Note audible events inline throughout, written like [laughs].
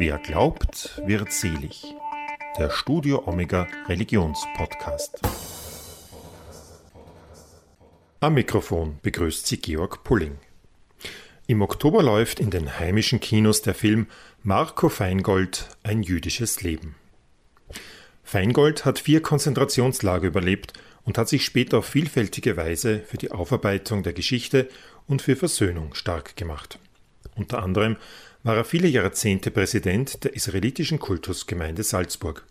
Wer glaubt, wird selig. Der Studio Omega Religionspodcast. Am Mikrofon begrüßt sie Georg Pulling. Im Oktober läuft in den heimischen Kinos der Film Marco Feingold Ein jüdisches Leben. Feingold hat vier Konzentrationslager überlebt und hat sich später auf vielfältige Weise für die Aufarbeitung der Geschichte und für Versöhnung stark gemacht. Unter anderem war er viele Jahrzehnte Präsident der israelitischen Kultusgemeinde Salzburg.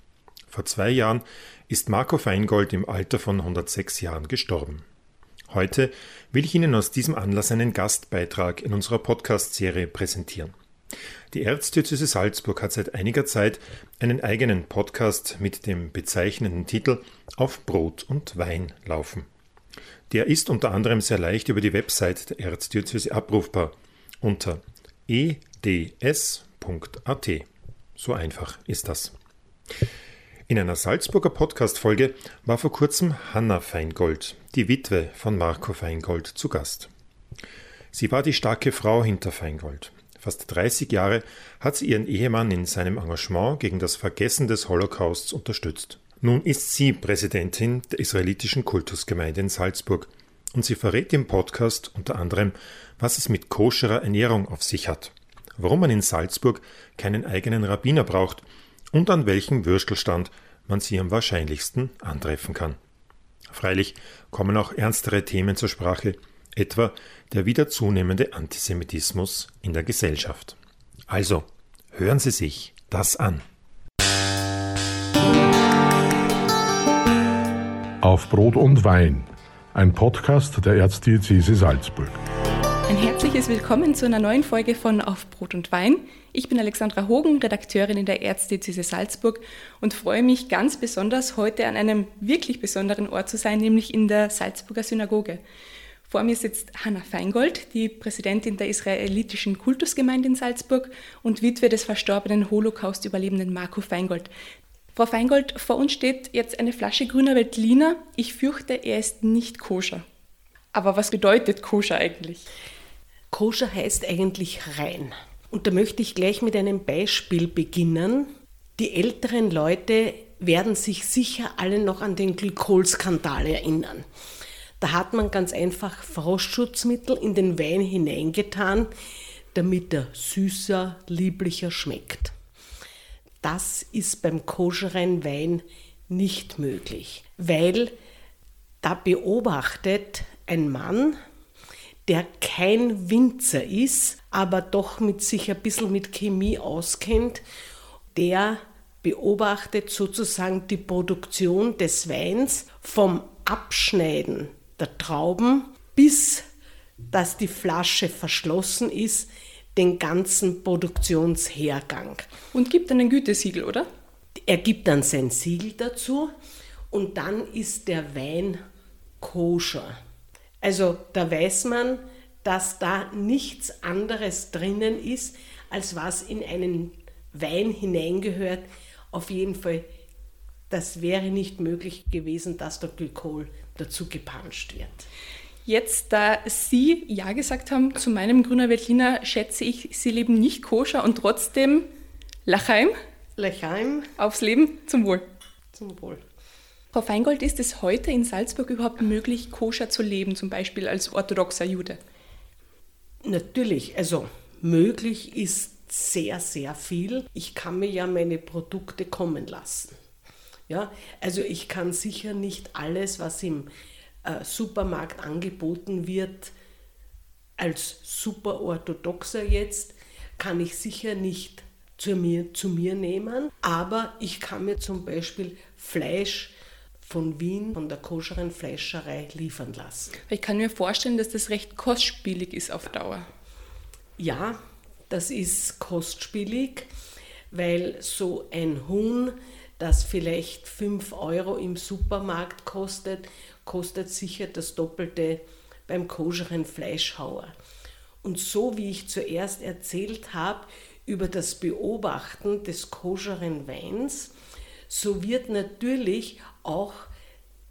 Vor zwei Jahren ist Marco Feingold im Alter von 106 Jahren gestorben. Heute will ich Ihnen aus diesem Anlass einen Gastbeitrag in unserer Podcast-Serie präsentieren. Die Erzdiözese Salzburg hat seit einiger Zeit einen eigenen Podcast mit dem bezeichnenden Titel Auf Brot und Wein laufen. Der ist unter anderem sehr leicht über die Website der Erzdiözese abrufbar unter eds.at. So einfach ist das. In einer Salzburger Podcast-Folge war vor kurzem Hanna Feingold, die Witwe von Marco Feingold, zu Gast. Sie war die starke Frau hinter Feingold. Fast 30 Jahre hat sie ihren Ehemann in seinem Engagement gegen das Vergessen des Holocausts unterstützt. Nun ist sie Präsidentin der israelitischen Kultusgemeinde in Salzburg und sie verrät im Podcast unter anderem, was es mit koscherer Ernährung auf sich hat, warum man in Salzburg keinen eigenen Rabbiner braucht und an welchem Würstelstand man sie am wahrscheinlichsten antreffen kann. Freilich kommen auch ernstere Themen zur Sprache, etwa der wieder zunehmende Antisemitismus in der Gesellschaft. Also, hören Sie sich das an. Auf Brot und Wein, ein Podcast der Erzdiözese Salzburg. Ein herzliches Willkommen zu einer neuen Folge von Auf Brot und Wein. Ich bin Alexandra Hogen, Redakteurin in der Erzdiözese Salzburg und freue mich ganz besonders, heute an einem wirklich besonderen Ort zu sein, nämlich in der Salzburger Synagoge. Vor mir sitzt Hanna Feingold, die Präsidentin der israelitischen Kultusgemeinde in Salzburg und Witwe des verstorbenen Holocaust-Überlebenden Marco Feingold. Frau Feingold, vor uns steht jetzt eine Flasche grüner Veltliner. Ich fürchte, er ist nicht koscher. Aber was bedeutet koscher eigentlich? Koscher heißt eigentlich rein. Und da möchte ich gleich mit einem Beispiel beginnen. Die älteren Leute werden sich sicher alle noch an den Glykolskandal erinnern. Da hat man ganz einfach Frostschutzmittel in den Wein hineingetan, damit er süßer, lieblicher schmeckt. Das ist beim koscheren Wein nicht möglich, weil da beobachtet ein Mann, der kein Winzer ist, aber doch mit sich ein bisschen mit Chemie auskennt, der beobachtet sozusagen die Produktion des Weins vom Abschneiden der Trauben bis dass die Flasche verschlossen ist, den ganzen Produktionshergang. Und gibt einen Gütesiegel, oder? Er gibt dann sein Siegel dazu und dann ist der Wein koscher. Also da weiß man, dass da nichts anderes drinnen ist, als was in einen Wein hineingehört. Auf jeden Fall, das wäre nicht möglich gewesen, dass der Glykol dazu gepanscht wird. Jetzt, da Sie Ja gesagt haben zu meinem Grüner Veltliner, schätze ich, Sie leben nicht koscher und trotzdem Lachheim. Lachheim. Aufs Leben, zum Wohl. Zum Wohl. Frau Feingold, ist es heute in Salzburg überhaupt möglich, koscher zu leben, zum Beispiel als orthodoxer Jude? Natürlich, also möglich ist sehr, sehr viel. Ich kann mir ja meine Produkte kommen lassen. Ja, also ich kann sicher nicht alles, was im äh, Supermarkt angeboten wird, als super orthodoxer jetzt, kann ich sicher nicht zu mir, zu mir nehmen. Aber ich kann mir zum Beispiel Fleisch von Wien, von der koscheren Fleischerei liefern lassen. Ich kann mir vorstellen, dass das recht kostspielig ist auf Dauer. Ja, das ist kostspielig, weil so ein Huhn, das vielleicht 5 Euro im Supermarkt kostet, kostet sicher das Doppelte beim koscheren Fleischhauer. Und so wie ich zuerst erzählt habe über das Beobachten des koscheren Weins, so wird natürlich auch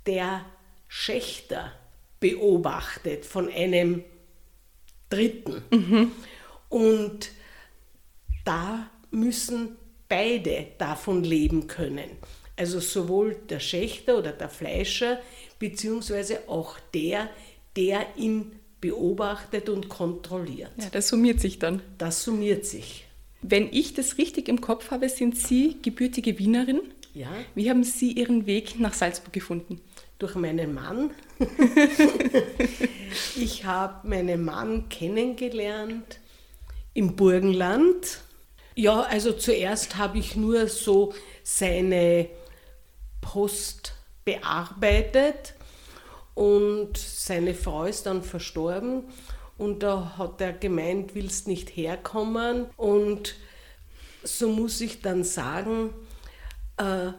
der Schächter beobachtet von einem Dritten. Mhm. Und da müssen beide davon leben können. Also sowohl der Schächter oder der Fleischer, beziehungsweise auch der, der ihn beobachtet und kontrolliert. Ja, das summiert sich dann. Das summiert sich. Wenn ich das richtig im Kopf habe, sind Sie gebürtige Wienerin. Ja. Wie haben Sie Ihren Weg nach Salzburg gefunden? Durch meinen Mann. [laughs] ich habe meinen Mann kennengelernt im Burgenland. Ja, also zuerst habe ich nur so seine Post bearbeitet und seine Frau ist dann verstorben und da hat er gemeint, willst nicht herkommen und so muss ich dann sagen, äh,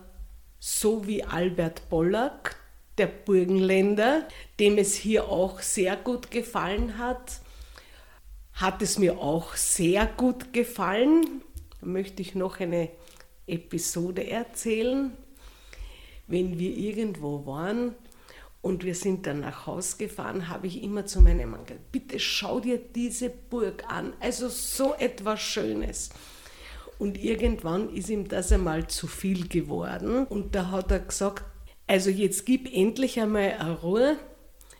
so wie Albert Pollack, der Burgenländer, dem es hier auch sehr gut gefallen hat, hat es mir auch sehr gut gefallen. Da möchte ich noch eine Episode erzählen. Wenn wir irgendwo waren und wir sind dann nach Haus gefahren, habe ich immer zu meinem Mann gesagt, bitte schau dir diese Burg an. Also so etwas Schönes. Und irgendwann ist ihm das einmal zu viel geworden. Und da hat er gesagt, also jetzt gib endlich einmal eine Ruhe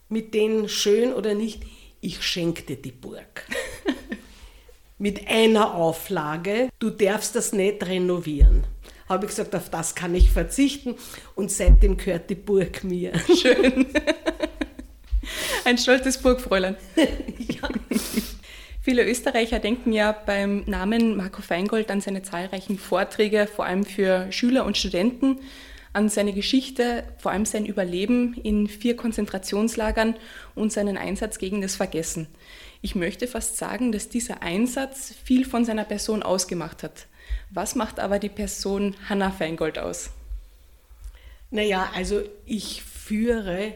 mit denen schön oder nicht. Ich schenke dir die Burg. [laughs] mit einer Auflage, du darfst das nicht renovieren. Habe ich gesagt, auf das kann ich verzichten und seitdem gehört die Burg mir. Schön. [laughs] Ein stolzes Burgfräulein. [laughs] ja. Viele Österreicher denken ja beim Namen Marco Feingold an seine zahlreichen Vorträge, vor allem für Schüler und Studenten, an seine Geschichte, vor allem sein Überleben in vier Konzentrationslagern und seinen Einsatz gegen das Vergessen. Ich möchte fast sagen, dass dieser Einsatz viel von seiner Person ausgemacht hat. Was macht aber die Person Hanna Feingold aus? Naja, also ich führe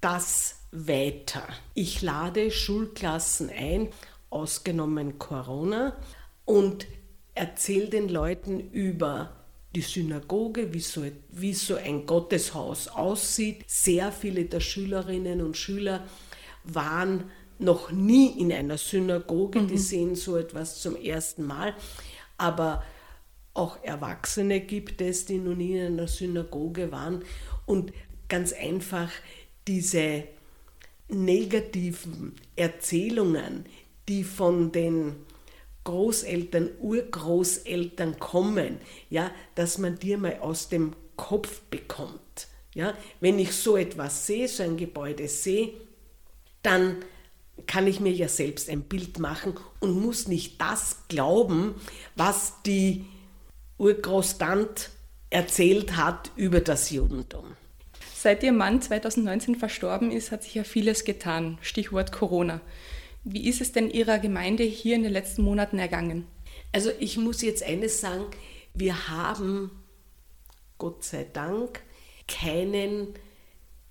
das weiter. Ich lade Schulklassen ein, ausgenommen Corona, und erzähle den Leuten über die Synagoge, wie so, wie so ein Gotteshaus aussieht. Sehr viele der Schülerinnen und Schüler waren noch nie in einer Synagoge, mhm. die sehen so etwas zum ersten Mal. Aber auch Erwachsene gibt es, die noch nie in einer Synagoge waren. Und ganz einfach diese negativen Erzählungen, die von den Großeltern, Urgroßeltern kommen, ja, dass man die mal aus dem Kopf bekommt. Ja, wenn ich so etwas sehe, so ein Gebäude sehe, dann kann ich mir ja selbst ein Bild machen und muss nicht das glauben, was die Urgroßtant erzählt hat über das Judentum. Seit Ihr Mann 2019 verstorben ist, hat sich ja vieles getan. Stichwort Corona. Wie ist es denn Ihrer Gemeinde hier in den letzten Monaten ergangen? Also ich muss jetzt eines sagen, wir haben Gott sei Dank keinen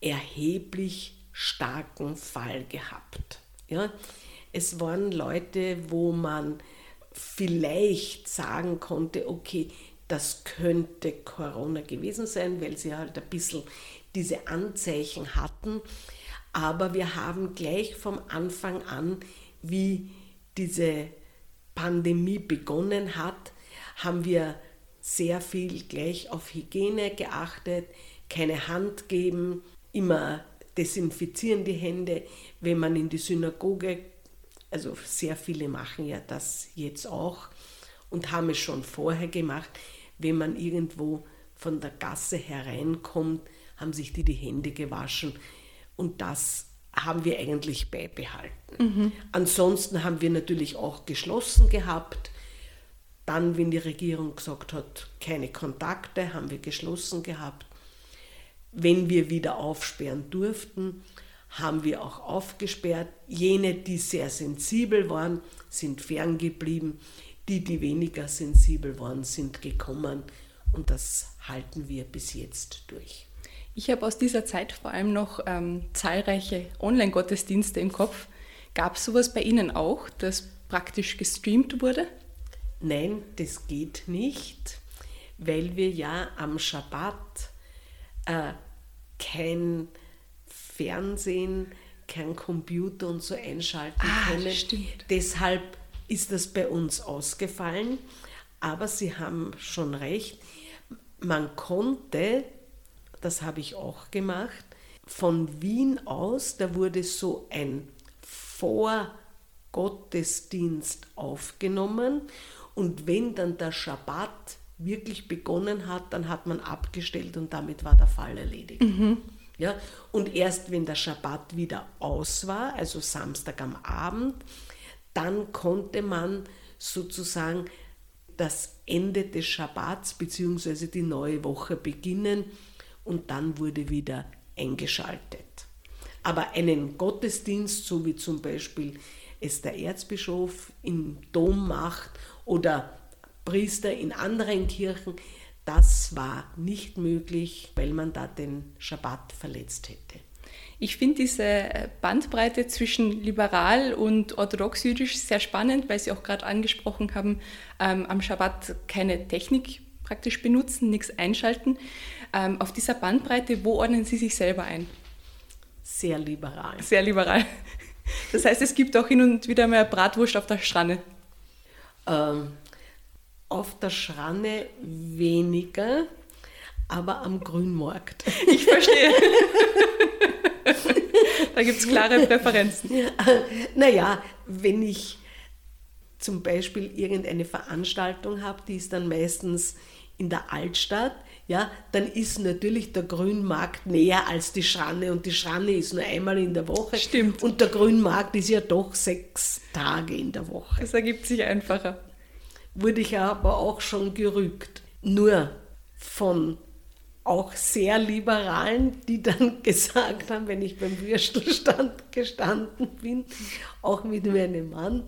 erheblich starken Fall gehabt. Ja? Es waren Leute, wo man vielleicht sagen konnte, okay, das könnte Corona gewesen sein, weil sie halt ein bisschen diese Anzeichen hatten. Aber wir haben gleich vom Anfang an, wie diese Pandemie begonnen hat, haben wir sehr viel gleich auf Hygiene geachtet, keine Hand geben, immer desinfizieren die Hände, wenn man in die Synagoge, also sehr viele machen ja das jetzt auch und haben es schon vorher gemacht, wenn man irgendwo von der Gasse hereinkommt, haben sich die die Hände gewaschen und das haben wir eigentlich beibehalten. Mhm. Ansonsten haben wir natürlich auch geschlossen gehabt. Dann, wenn die Regierung gesagt hat, keine Kontakte, haben wir geschlossen gehabt. Wenn wir wieder aufsperren durften, haben wir auch aufgesperrt. Jene, die sehr sensibel waren, sind ferngeblieben. Die, die weniger sensibel waren, sind gekommen. Und das halten wir bis jetzt durch. Ich habe aus dieser Zeit vor allem noch ähm, zahlreiche Online-Gottesdienste im Kopf. Gab es sowas bei Ihnen auch, das praktisch gestreamt wurde? Nein, das geht nicht, weil wir ja am Schabbat äh, kein Fernsehen, kein Computer und so einschalten ah, können. Stimmt. Deshalb ist das bei uns ausgefallen. Aber Sie haben schon recht, man konnte, das habe ich auch gemacht, von Wien aus, da wurde so ein Vorgottesdienst aufgenommen und wenn dann der Schabbat wirklich begonnen hat, dann hat man abgestellt und damit war der Fall erledigt. Mhm. Ja, und erst wenn der Schabbat wieder aus war, also Samstag am Abend, dann konnte man sozusagen das Ende des Schabbats bzw. die neue Woche beginnen und dann wurde wieder eingeschaltet. Aber einen Gottesdienst, so wie zum Beispiel es der Erzbischof im Dom macht oder Priester in anderen Kirchen, das war nicht möglich, weil man da den Schabbat verletzt hätte. Ich finde diese Bandbreite zwischen liberal und orthodox-jüdisch sehr spannend, weil Sie auch gerade angesprochen haben, ähm, am Schabbat keine Technik praktisch benutzen, nichts einschalten. Ähm, auf dieser Bandbreite, wo ordnen Sie sich selber ein? Sehr liberal. Sehr liberal. Das heißt, es gibt auch hin und wieder mehr Bratwurst auf der Schranne. Ähm, auf der Schranne weniger, aber am Grünmarkt. Ich verstehe. da gibt es klare Präferenzen. Naja, wenn ich zum Beispiel irgendeine Veranstaltung habe, die ist dann meistens in der Altstadt, ja, dann ist natürlich der Grünmarkt näher als die Schranne und die Schranne ist nur einmal in der Woche. Stimmt. Und der Grünmarkt ist ja doch sechs Tage in der Woche. Das ergibt sich einfacher. Wurde ich aber auch schon gerügt. Nur von auch sehr Liberalen, die dann [laughs] gesagt haben, wenn ich beim Würstelstand gestanden bin, auch mit meinem Mann,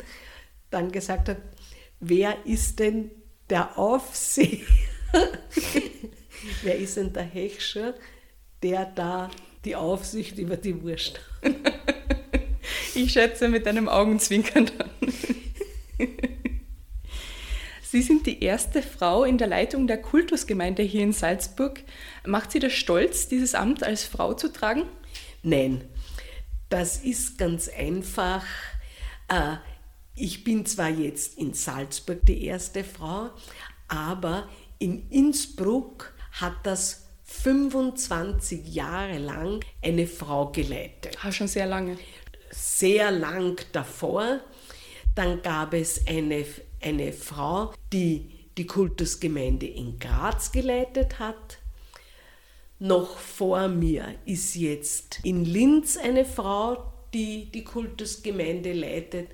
dann gesagt hat, wer ist denn der Aufseher? [laughs] wer ist denn der Hechscher, der da die Aufsicht über die Wurst hat? [laughs] ich schätze mit einem Augenzwinkern dann. Sie sind die erste Frau in der Leitung der Kultusgemeinde hier in Salzburg. Macht Sie das stolz, dieses Amt als Frau zu tragen? Nein, das ist ganz einfach. Äh, ich bin zwar jetzt in Salzburg die erste Frau, aber in Innsbruck hat das 25 Jahre lang eine Frau geleitet. Ah, schon sehr lange. Sehr lang davor. Dann gab es eine eine Frau, die die Kultusgemeinde in Graz geleitet hat. Noch vor mir ist jetzt in Linz eine Frau, die die Kultusgemeinde leitet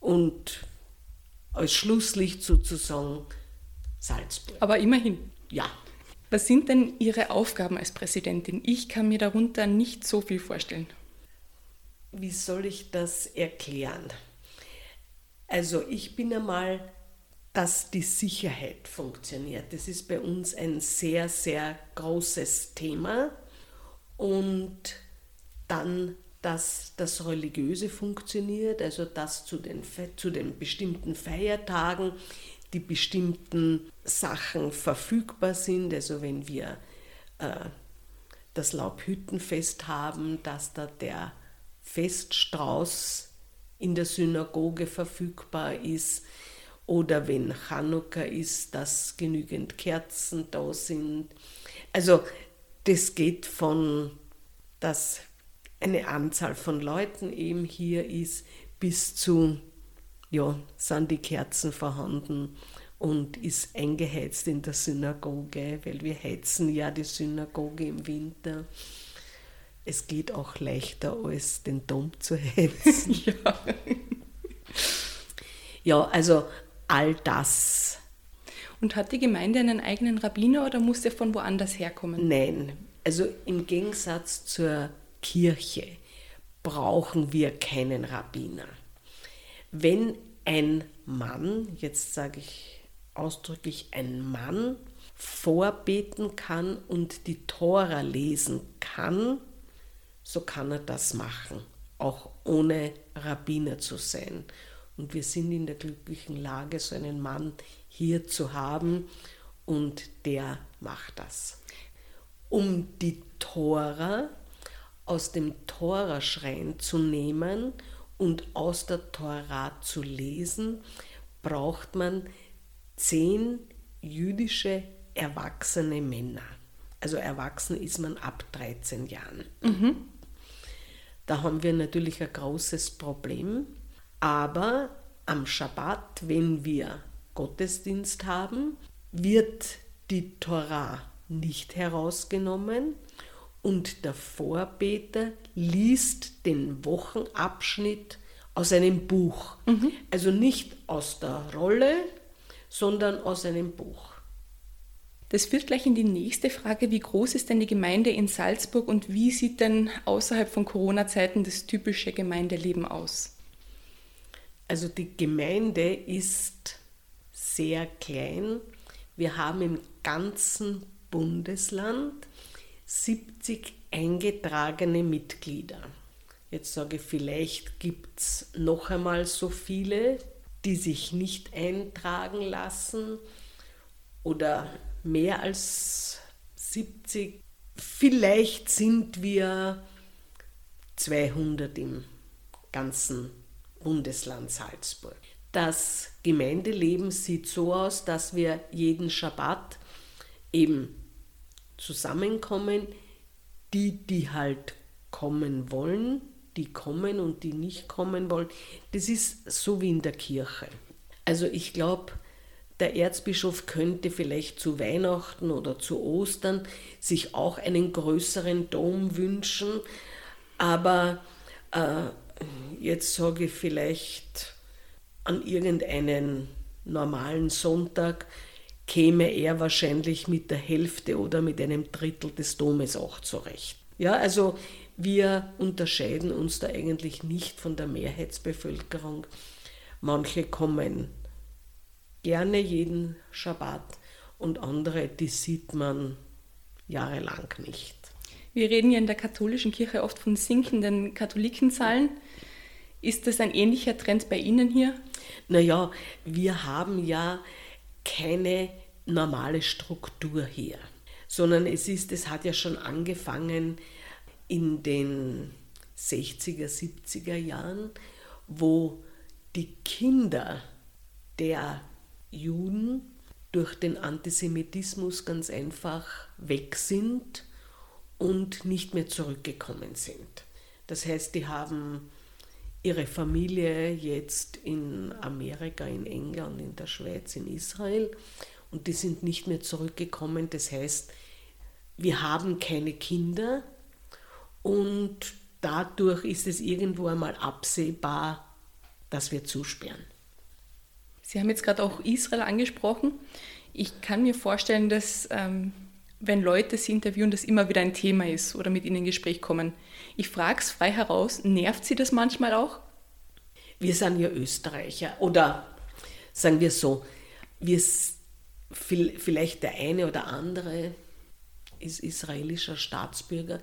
und als Schlusslicht sozusagen Salzburg. Aber immerhin. Ja. Was sind denn Ihre Aufgaben als Präsidentin? Ich kann mir darunter nicht so viel vorstellen. Wie soll ich das erklären? Also ich bin einmal, dass die Sicherheit funktioniert. Das ist bei uns ein sehr, sehr großes Thema. Und dann, dass das Religiöse funktioniert, also dass zu den, zu den bestimmten Feiertagen die bestimmten Sachen verfügbar sind. Also wenn wir äh, das Laubhüttenfest haben, dass da der Feststrauß in der Synagoge verfügbar ist oder wenn Chanukka ist, dass genügend Kerzen da sind. Also das geht von, dass eine Anzahl von Leuten eben hier ist, bis zu, ja, sind die Kerzen vorhanden und ist eingeheizt in der Synagoge, weil wir heizen ja die Synagoge im Winter es geht auch leichter, als den Dom zu heizen. [laughs] ja. ja, also all das. Und hat die Gemeinde einen eigenen Rabbiner oder muss der von woanders herkommen? Nein, also im Gegensatz zur Kirche brauchen wir keinen Rabbiner. Wenn ein Mann, jetzt sage ich ausdrücklich ein Mann, vorbeten kann und die Tora lesen kann, so kann er das machen, auch ohne Rabbiner zu sein. Und wir sind in der glücklichen Lage, so einen Mann hier zu haben und der macht das. Um die Tora aus dem Toraschrein zu nehmen und aus der Tora zu lesen, braucht man zehn jüdische erwachsene Männer. Also erwachsen ist man ab 13 Jahren. Mhm. Da haben wir natürlich ein großes Problem. Aber am Schabbat, wenn wir Gottesdienst haben, wird die Tora nicht herausgenommen und der Vorbeter liest den Wochenabschnitt aus einem Buch. Mhm. Also nicht aus der Rolle, sondern aus einem Buch. Das führt gleich in die nächste Frage. Wie groß ist denn die Gemeinde in Salzburg und wie sieht denn außerhalb von Corona-Zeiten das typische Gemeindeleben aus? Also die Gemeinde ist sehr klein. Wir haben im ganzen Bundesland 70 eingetragene Mitglieder. Jetzt sage ich, vielleicht gibt es noch einmal so viele, die sich nicht eintragen lassen oder mehr als 70. Vielleicht sind wir 200 im ganzen Bundesland Salzburg. Das Gemeindeleben sieht so aus, dass wir jeden Schabbat eben zusammenkommen, die, die halt kommen wollen, die kommen und die nicht kommen wollen. Das ist so wie in der Kirche. Also ich glaube, der Erzbischof könnte vielleicht zu Weihnachten oder zu Ostern sich auch einen größeren Dom wünschen, aber äh, jetzt sage ich vielleicht an irgendeinen normalen Sonntag käme er wahrscheinlich mit der Hälfte oder mit einem Drittel des Domes auch zurecht. Ja, also wir unterscheiden uns da eigentlich nicht von der Mehrheitsbevölkerung. Manche kommen gerne jeden Schabbat und andere, die sieht man jahrelang nicht. Wir reden ja in der katholischen Kirche oft von sinkenden Katholikenzahlen. Ist das ein ähnlicher Trend bei Ihnen hier? Naja, wir haben ja keine normale Struktur hier, sondern es ist, es hat ja schon angefangen in den 60er, 70er Jahren, wo die Kinder der Juden durch den Antisemitismus ganz einfach weg sind und nicht mehr zurückgekommen sind. Das heißt, die haben ihre Familie jetzt in Amerika, in England, in der Schweiz, in Israel und die sind nicht mehr zurückgekommen. Das heißt, wir haben keine Kinder und dadurch ist es irgendwo einmal absehbar, dass wir zusperren. Sie haben jetzt gerade auch Israel angesprochen. Ich kann mir vorstellen, dass ähm, wenn Leute Sie interviewen, das immer wieder ein Thema ist oder mit Ihnen in Gespräch kommen. Ich frage es frei heraus, nervt Sie das manchmal auch? Wir sind ja Österreicher oder sagen wir so, wir, vielleicht der eine oder andere ist israelischer Staatsbürger.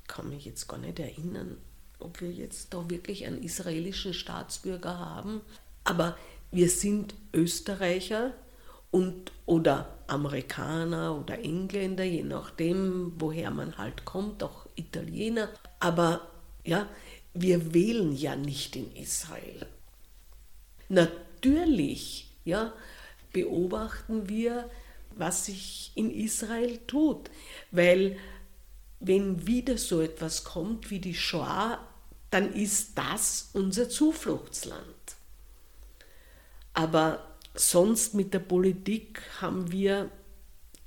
Ich kann mich jetzt gar nicht erinnern, ob wir jetzt da wirklich einen israelischen Staatsbürger haben. Aber wir sind Österreicher und, oder Amerikaner oder Engländer, je nachdem, woher man halt kommt, auch Italiener. Aber ja, wir wählen ja nicht in Israel. Natürlich, ja, beobachten wir, was sich in Israel tut, weil wenn wieder so etwas kommt wie die Shoah, dann ist das unser Zufluchtsland. Aber sonst mit der Politik haben wir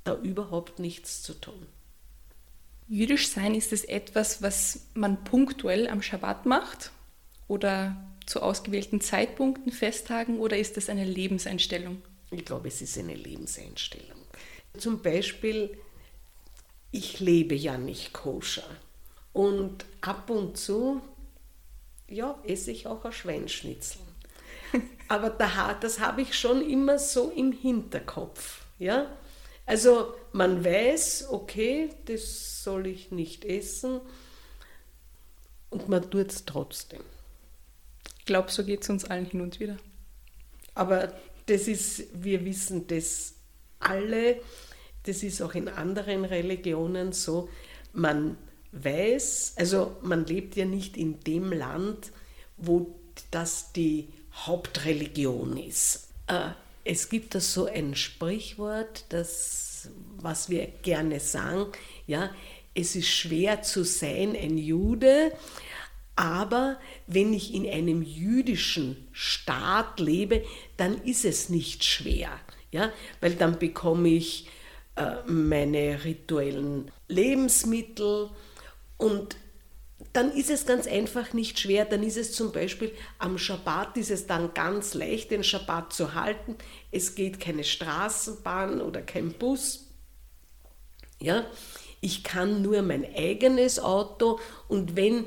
da überhaupt nichts zu tun. Jüdisch sein, ist es etwas, was man punktuell am Schabbat macht oder zu ausgewählten Zeitpunkten, Festtagen oder ist es eine Lebenseinstellung? Ich glaube, es ist eine Lebenseinstellung. Zum Beispiel, ich lebe ja nicht koscher und ab und zu ja, esse ich auch ein Schweinschnitzel. [laughs] Aber das habe ich schon immer so im Hinterkopf. Ja? Also man weiß, okay, das soll ich nicht essen und man tut es trotzdem. Ich glaube, so geht es uns allen hin und wieder. Aber das ist, wir wissen das alle, das ist auch in anderen Religionen so, man weiß, also man lebt ja nicht in dem Land, wo das die Hauptreligion ist. Es gibt da so ein Sprichwort, das, was wir gerne sagen, ja, es ist schwer zu sein ein Jude, aber wenn ich in einem jüdischen Staat lebe, dann ist es nicht schwer, ja, weil dann bekomme ich äh, meine rituellen Lebensmittel und dann ist es ganz einfach nicht schwer. Dann ist es zum Beispiel am Schabbat ist es dann ganz leicht, den Schabbat zu halten. Es geht keine Straßenbahn oder kein Bus. Ja, ich kann nur mein eigenes Auto und wenn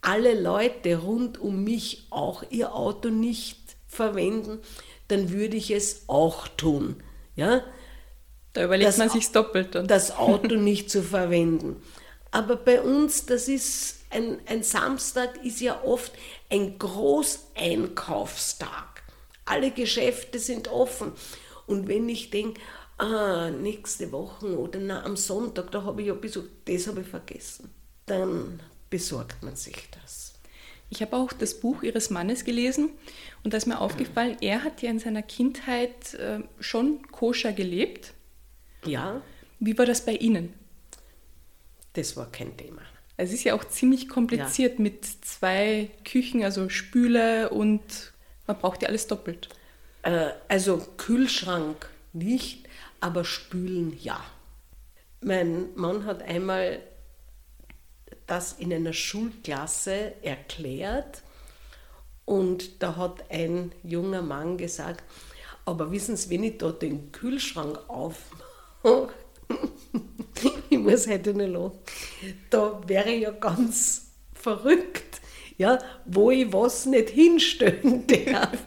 alle Leute rund um mich auch ihr Auto nicht verwenden, dann würde ich es auch tun. Ja? Da überlegt das, man sich doppelt. Dann. Das Auto [laughs] nicht zu verwenden. Aber bei uns, das ist ein, ein Samstag ist ja oft ein Großeinkaufstag. Alle Geschäfte sind offen. Und wenn ich denke, ah, nächste Woche oder na, am Sonntag, da habe ich ja Besuch, das habe ich vergessen, dann besorgt man sich das. Ich habe auch das Buch Ihres Mannes gelesen und da ist mir aufgefallen, er hat ja in seiner Kindheit äh, schon koscher gelebt. Ja. Wie war das bei Ihnen? Das war kein Thema. Es ist ja auch ziemlich kompliziert ja. mit zwei Küchen, also Spüle und man braucht ja alles doppelt. Äh, also Kühlschrank nicht, aber Spülen ja. Mein Mann hat einmal das in einer Schulklasse erklärt und da hat ein junger Mann gesagt, aber wissen Sie, wenn ich da den Kühlschrank aufmache, [laughs] ich muss heute nicht lachen, da wäre ich ja ganz verrückt, ja, wo ich was nicht hinstellen [laughs] darf.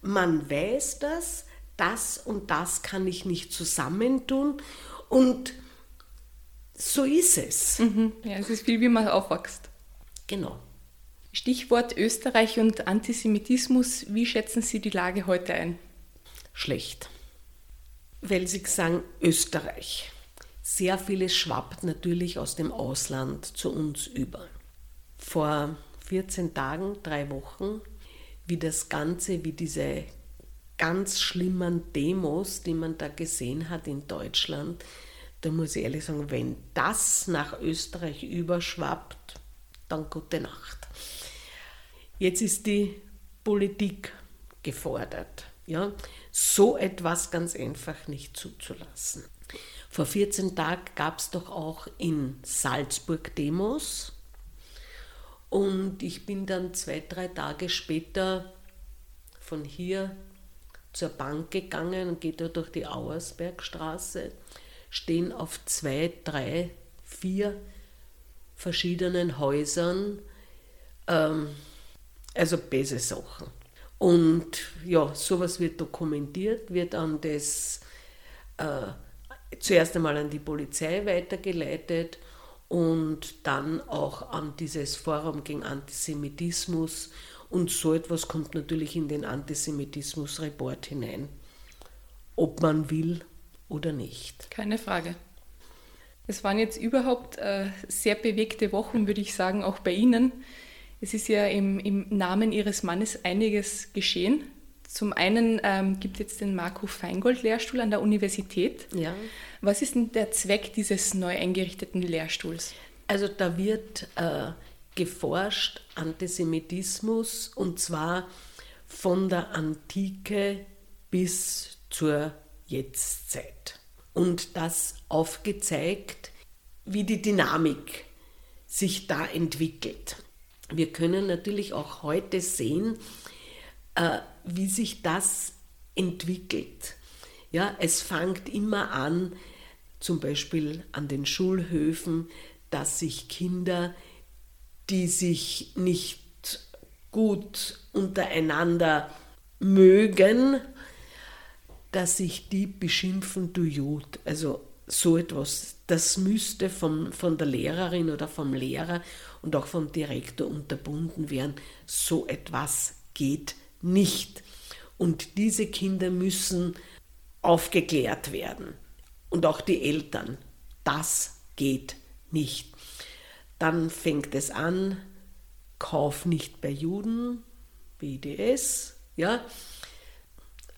Man weiß das, das und das kann ich nicht zusammentun und so ist es. Mhm. Ja, es ist viel, wie man aufwächst. Genau. Stichwort Österreich und Antisemitismus. Wie schätzen Sie die Lage heute ein? Schlecht. Weil Sie sagen Österreich. Sehr vieles schwappt natürlich aus dem Ausland zu uns über. Vor 14 Tagen, drei Wochen, wie das Ganze, wie diese ganz schlimmen Demos, die man da gesehen hat in Deutschland, da muss ich ehrlich sagen, wenn das nach Österreich überschwappt, dann gute Nacht. Jetzt ist die Politik gefordert, ja, so etwas ganz einfach nicht zuzulassen. Vor 14 Tagen gab es doch auch in Salzburg Demos und ich bin dann zwei, drei Tage später von hier zur Bank gegangen und gehe da durch die Auersbergstraße stehen auf zwei, drei, vier verschiedenen Häusern, ähm, also böse Sachen. Und ja, sowas wird dokumentiert, wird an das äh, zuerst einmal an die Polizei weitergeleitet und dann auch an dieses Forum gegen Antisemitismus. Und so etwas kommt natürlich in den Antisemitismus-Report hinein, ob man will oder nicht. Keine Frage. Es waren jetzt überhaupt äh, sehr bewegte Wochen, würde ich sagen, auch bei Ihnen. Es ist ja im, im Namen Ihres Mannes einiges geschehen. Zum einen ähm, gibt es jetzt den Marco Feingold-Lehrstuhl an der Universität. Ja. Was ist denn der Zweck dieses neu eingerichteten Lehrstuhls? Also da wird äh, geforscht Antisemitismus und zwar von der Antike bis zur Jetztzeit. Und das aufgezeigt, wie die Dynamik sich da entwickelt. Wir können natürlich auch heute sehen, äh, wie sich das entwickelt. Ja, es fängt immer an, zum Beispiel an den Schulhöfen, dass sich Kinder, die sich nicht gut untereinander mögen, dass sich die beschimpfen, du Jud. Also so etwas, das müsste von, von der Lehrerin oder vom Lehrer und auch vom Direktor unterbunden werden. So etwas geht nicht. Und diese Kinder müssen aufgeklärt werden. Und auch die Eltern. Das geht nicht. Dann fängt es an, Kauf nicht bei Juden, BDS, ja.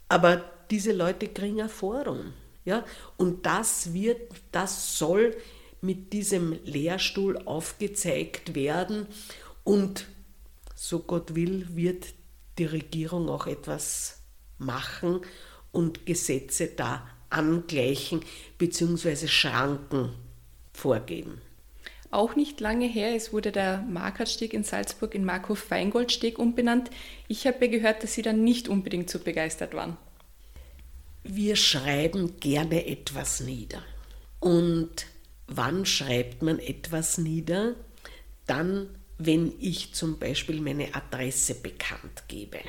Aber diese Leute kriegen Forum, ja. Und das wird, das soll mit diesem Lehrstuhl aufgezeigt werden und so Gott will, wird die Regierung auch etwas machen und Gesetze da angleichen bzw. Schranken vorgeben. Auch nicht lange her, es wurde der Markartsteg in Salzburg in Marco Feingoldsteg umbenannt. Ich habe gehört, dass Sie dann nicht unbedingt so begeistert waren. Wir schreiben gerne etwas nieder. Und wann schreibt man etwas nieder? Dann, wenn ich zum Beispiel meine Adresse bekannt gebe.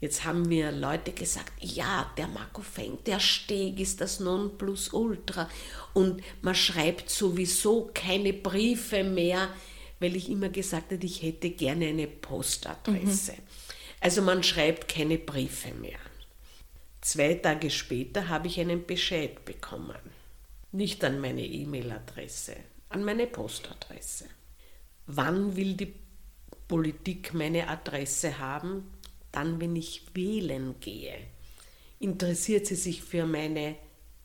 Jetzt haben mir Leute gesagt, ja, der Marco Feng, der Steg ist das Nonplusultra und man schreibt sowieso keine Briefe mehr, weil ich immer gesagt habe, ich hätte gerne eine Postadresse. Mhm. Also man schreibt keine Briefe mehr. Zwei Tage später habe ich einen Bescheid bekommen. Nicht an meine E-Mail-Adresse, an meine Postadresse. Wann will die Politik meine Adresse haben? dann, wenn ich wählen gehe, interessiert sie sich für meine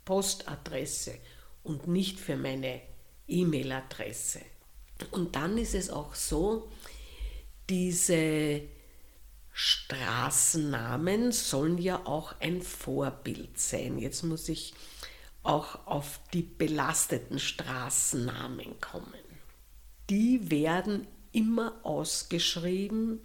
Postadresse und nicht für meine E-Mail-Adresse. Und dann ist es auch so, diese Straßennamen sollen ja auch ein Vorbild sein. Jetzt muss ich auch auf die belasteten Straßennamen kommen. Die werden immer ausgeschrieben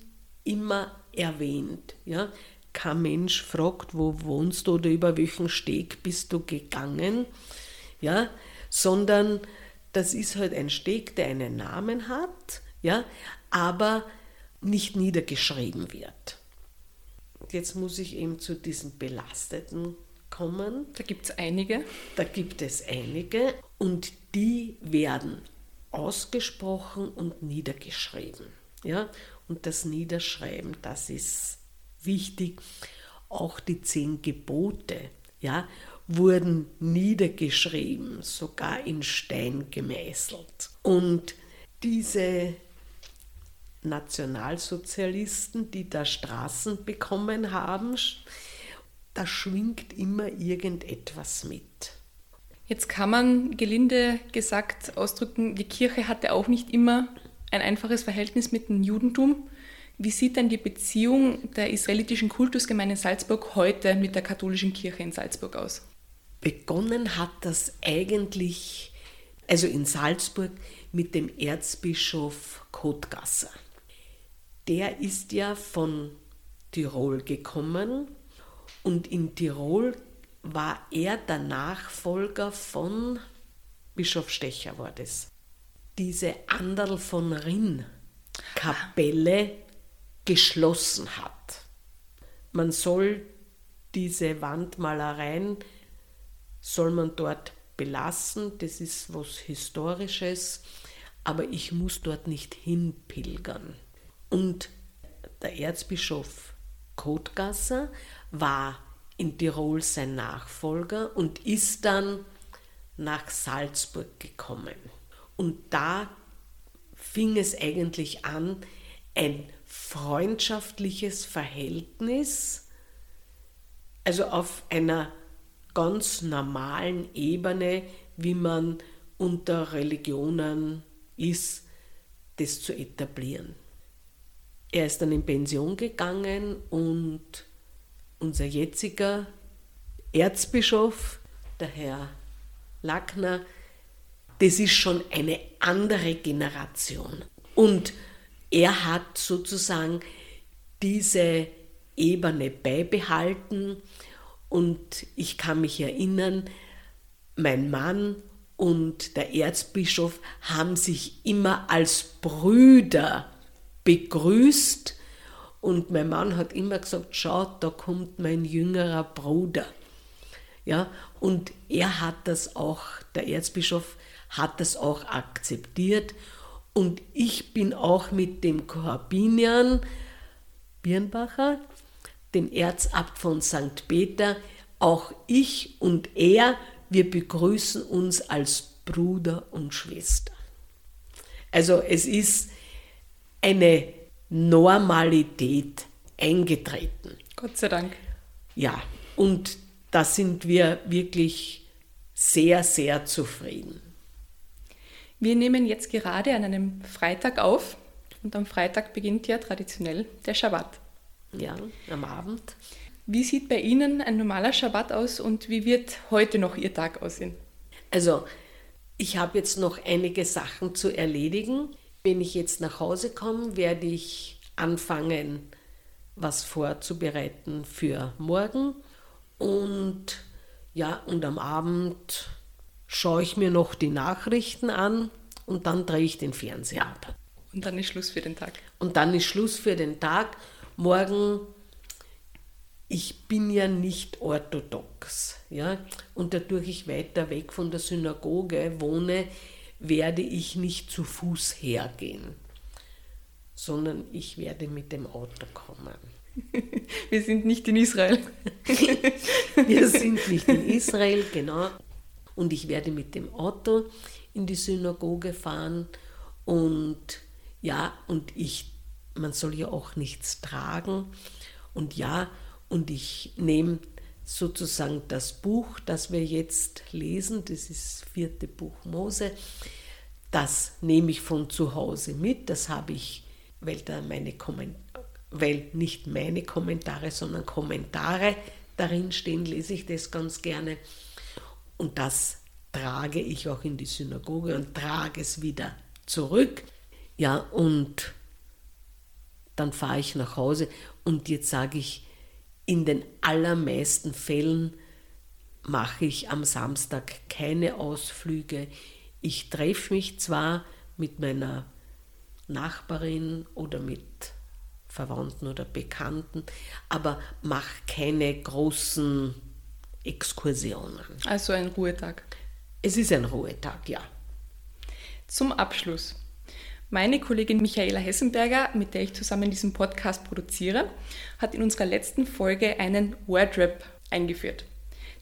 immer erwähnt. Ja? Kein Mensch fragt, wo wohnst du oder über welchen Steg bist du gegangen, ja? sondern das ist halt ein Steg, der einen Namen hat, ja? aber nicht niedergeschrieben wird. Jetzt muss ich eben zu diesen Belasteten kommen. Da gibt es einige. Da gibt es einige und die werden ausgesprochen und niedergeschrieben. Ja? und das Niederschreiben, das ist wichtig. Auch die zehn Gebote ja, wurden niedergeschrieben, sogar in Stein gemeißelt. Und diese Nationalsozialisten, die da Straßen bekommen haben, da schwingt immer irgendetwas mit. Jetzt kann man gelinde gesagt ausdrücken, die Kirche hatte auch nicht immer ein einfaches Verhältnis mit dem Judentum. Wie sieht denn die Beziehung der israelitischen Kultusgemeinde in Salzburg heute mit der katholischen Kirche in Salzburg aus? Begonnen hat das eigentlich, also in Salzburg, mit dem Erzbischof Kotgasser. Der ist ja von Tirol gekommen und in Tirol war er der Nachfolger von Bischof Stecher, war das diese Anderl von Rinn Kapelle geschlossen hat. Man soll diese Wandmalereien, soll man dort belassen, das ist was Historisches, aber ich muss dort nicht hinpilgern. Und der Erzbischof Kotgasser war in Tirol sein Nachfolger und ist dann nach Salzburg gekommen. Und da fing es eigentlich an, ein freundschaftliches Verhältnis, also auf einer ganz normalen Ebene, wie man unter Religionen ist, das zu etablieren. Er ist dann in Pension gegangen und unser jetziger Erzbischof, der Herr Lackner, das ist schon eine andere Generation. Und er hat sozusagen diese Ebene beibehalten und ich kann mich erinnern, mein Mann und der Erzbischof haben sich immer als Brüder begrüßt und mein Mann hat immer gesagt, schau, da kommt mein jüngerer Bruder. Ja, und er hat das auch, der Erzbischof hat das auch akzeptiert. Und ich bin auch mit dem Korbinian Birnbacher, dem Erzabt von St. Peter, auch ich und er, wir begrüßen uns als Bruder und Schwester. Also es ist eine Normalität eingetreten. Gott sei Dank. Ja, und da sind wir wirklich sehr, sehr zufrieden. Wir nehmen jetzt gerade an einem Freitag auf und am Freitag beginnt ja traditionell der Schabbat. Ja, am Abend. Wie sieht bei Ihnen ein normaler Schabbat aus und wie wird heute noch Ihr Tag aussehen? Also, ich habe jetzt noch einige Sachen zu erledigen. Wenn ich jetzt nach Hause komme, werde ich anfangen, was vorzubereiten für morgen. Und ja, und am Abend schaue ich mir noch die Nachrichten an und dann drehe ich den Fernseher ab. Und dann ist Schluss für den Tag. Und dann ist Schluss für den Tag. Morgen, ich bin ja nicht orthodox. Ja? Und dadurch ich weiter weg von der Synagoge wohne, werde ich nicht zu Fuß hergehen, sondern ich werde mit dem Auto kommen. [laughs] Wir sind nicht in Israel. [laughs] Wir sind nicht in Israel, genau. Und ich werde mit dem Auto in die Synagoge fahren und ja, und ich, man soll ja auch nichts tragen. Und ja, und ich nehme sozusagen das Buch, das wir jetzt lesen, das ist das vierte Buch Mose, das nehme ich von zu Hause mit, das habe ich, weil da meine weil nicht meine Kommentare, sondern Kommentare darin stehen, lese ich das ganz gerne. Und das trage ich auch in die Synagoge und trage es wieder zurück. Ja, und dann fahre ich nach Hause und jetzt sage ich, in den allermeisten Fällen mache ich am Samstag keine Ausflüge. Ich treffe mich zwar mit meiner Nachbarin oder mit Verwandten oder Bekannten, aber mache keine großen Exkursionen. Also ein Ruhetag. Es ist ein Ruhetag, ja. Zum Abschluss. Meine Kollegin Michaela Hessenberger, mit der ich zusammen diesen Podcast produziere, hat in unserer letzten Folge einen Wordrap eingeführt.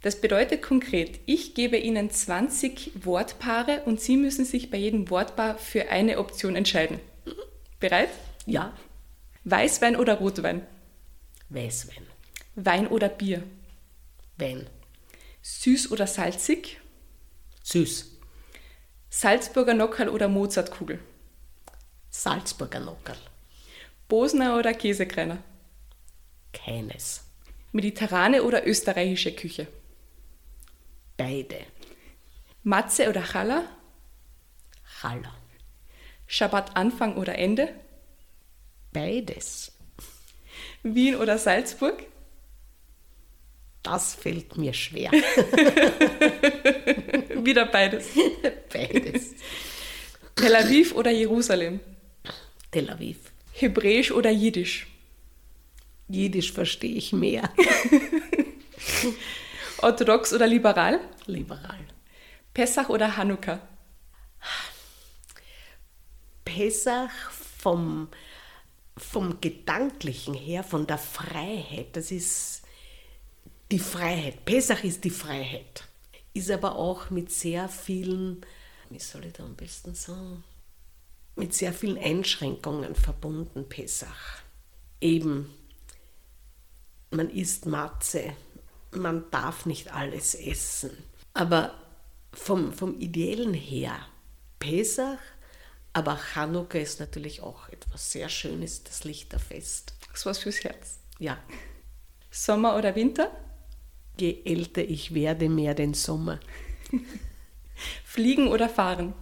Das bedeutet konkret, ich gebe Ihnen 20 Wortpaare und Sie müssen sich bei jedem Wortpaar für eine Option entscheiden. Bereit? Ja. Weißwein oder Rotwein? Weißwein. Wein oder Bier? Wein. Süß oder salzig? Süß. Salzburger Nockerl oder Mozartkugel? Salzburger Nockerl. Bosner oder Käsekreiner? Keines. Mediterrane oder österreichische Küche? Beide. Matze oder Challah? Challah. Schabbat Anfang oder Ende? Beides. Wien oder Salzburg? Das fällt mir schwer. [laughs] Wieder beides. [laughs] Beides. Tel Aviv oder Jerusalem? Tel Aviv. Hebräisch oder Jiddisch? Jiddisch verstehe ich mehr. [laughs] Orthodox oder liberal? Liberal. Pessach oder Hanukkah? Pessach vom, vom Gedanklichen her, von der Freiheit, das ist die Freiheit. Pessach ist die Freiheit. Ist aber auch mit sehr vielen, wie soll ich da am besten sagen, mit sehr vielen Einschränkungen verbunden, Pessach. Eben, man isst Matze, man darf nicht alles essen. Aber vom, vom Ideellen her, Pesach, aber Chanukka ist natürlich auch etwas sehr Schönes, das Lichterfest. Das was fürs Herz. Ja, Sommer oder Winter? je älter ich werde, mehr den Sommer [laughs] Fliegen oder fahren?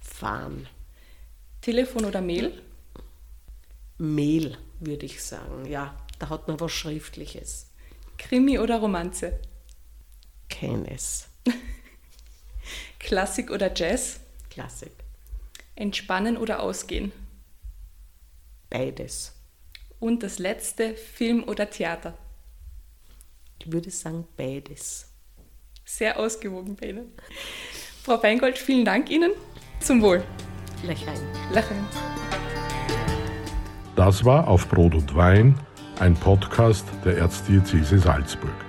fahren. Telefon oder Mail? Mehl, würde ich sagen. Ja, da hat man was Schriftliches. Krimi oder Romanze? Keines. [laughs] Klassik oder Jazz? Klassik. Entspannen oder ausgehen? Beides. Und das letzte, Film oder Theater? Ich würde sagen beides. Sehr ausgewogen bei Ihnen. Frau Feingold, vielen Dank Ihnen. Zum Wohl. Lechein. Lachen. Das war auf Brot und Wein, ein Podcast der Erzdiözese Salzburg.